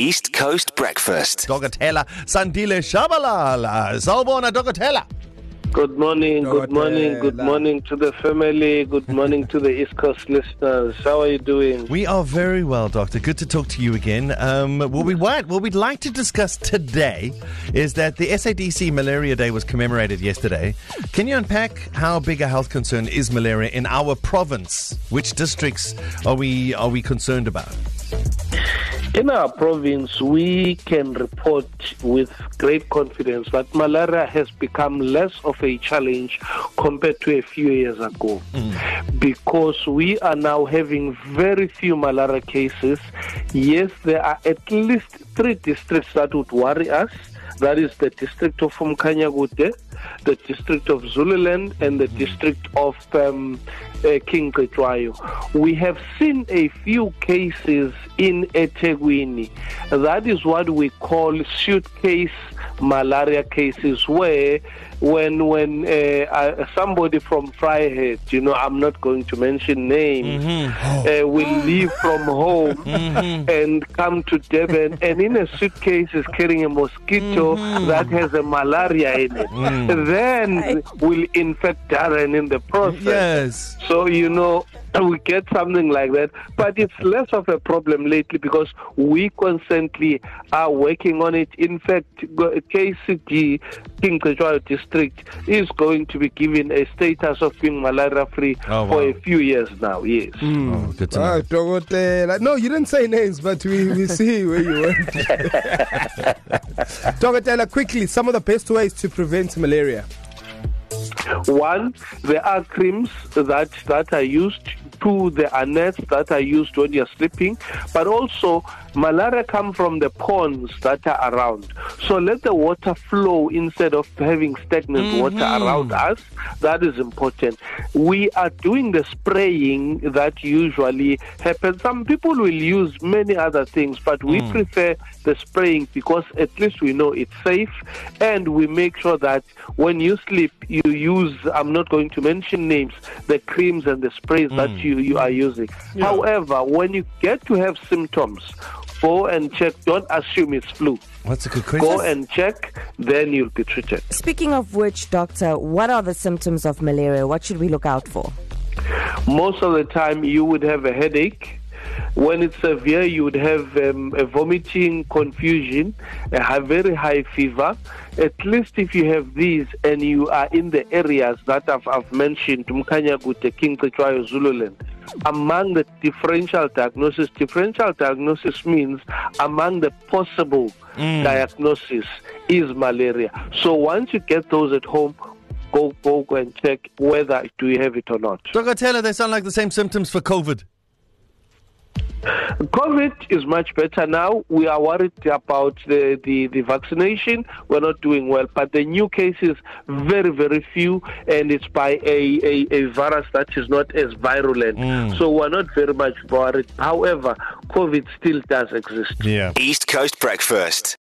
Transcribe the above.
East Coast Breakfast. Dokotela Sandile Shabalala. Sawubona Dokotela. Good morning, good morning, good morning to the family, good morning to the East Coast listeners. How are you doing? We are very well, Doctor. Good to talk to you again. Um, what we want, what we'd like to discuss today is that the SADC Malaria Day was commemorated yesterday. Can you unpack how big a health concern is malaria in our province? Which districts are we are we concerned about? In our province, we can report with great confidence that malaria has become less of a challenge compared to a few years ago mm. because we are now having very few malaria cases. Yes, there are at least three districts that would worry us. That is the district of Umkhanyakude, the district of Zululand, and the district of um, uh, King Cetshwayo. We have seen a few cases in eThekwini. That is what we call suitcase malaria cases, where when when uh, uh, somebody from Vryheid, you know, I'm not going to mention names, uh, will leave from home and come to Durban, and in a suitcase is carrying a mosquito that has a malaria in it, then will infect Darren in the process. Yes. So, you know, we get something like that. But it's less of a problem lately because we constantly are working on it. In fact, KCD, King Cetshwayo District, is going to be given a status of being malaria free Oh, for wow. a few years now, yes. Oh, good to know. Ah, No, you didn't say names, but we, we see where you went. Dokotela, quickly, some of the best ways to prevent malaria. One, there are creams that that are used. Two, the nets that are used when you're sleeping. But also, malaria come from the ponds that are around. So let the water flow instead of having stagnant mm-hmm. water around us. That is important. We are doing the spraying that usually happens. Some people will use many other things, but we mm. prefer the spraying because at least we know it's safe and we make sure that when you sleep you use I'm not going to mention names the creams and the sprays that mm. you, you are using however when you get to have symptoms go and check don't assume it's flu That's a good question. go and check then you'll be treated Speaking of which, doctor, what are the symptoms of malaria? What should we look out for? most of the time you would have a headache when it's severe you would have um, a vomiting confusion a very high fever. At least if you have these and you are in the areas that i've, I've mentioned Mkhanyakude king Cetshwayo, zululand among the differential diagnosis differential diagnosis means among the possible diagnosis is malaria. So once you get those at home go go go and check whether do you have it or not. Dokotela, they sound like the same symptoms for COVID. COVID is much better now. We are worried about the, the, the vaccination. We're not doing well. But the new cases, very, very few, and it's by a, a, a virus that is not as virulent. Mm. So we're not very much worried. However, COVID still does exist. Yeah. East Coast Breakfast.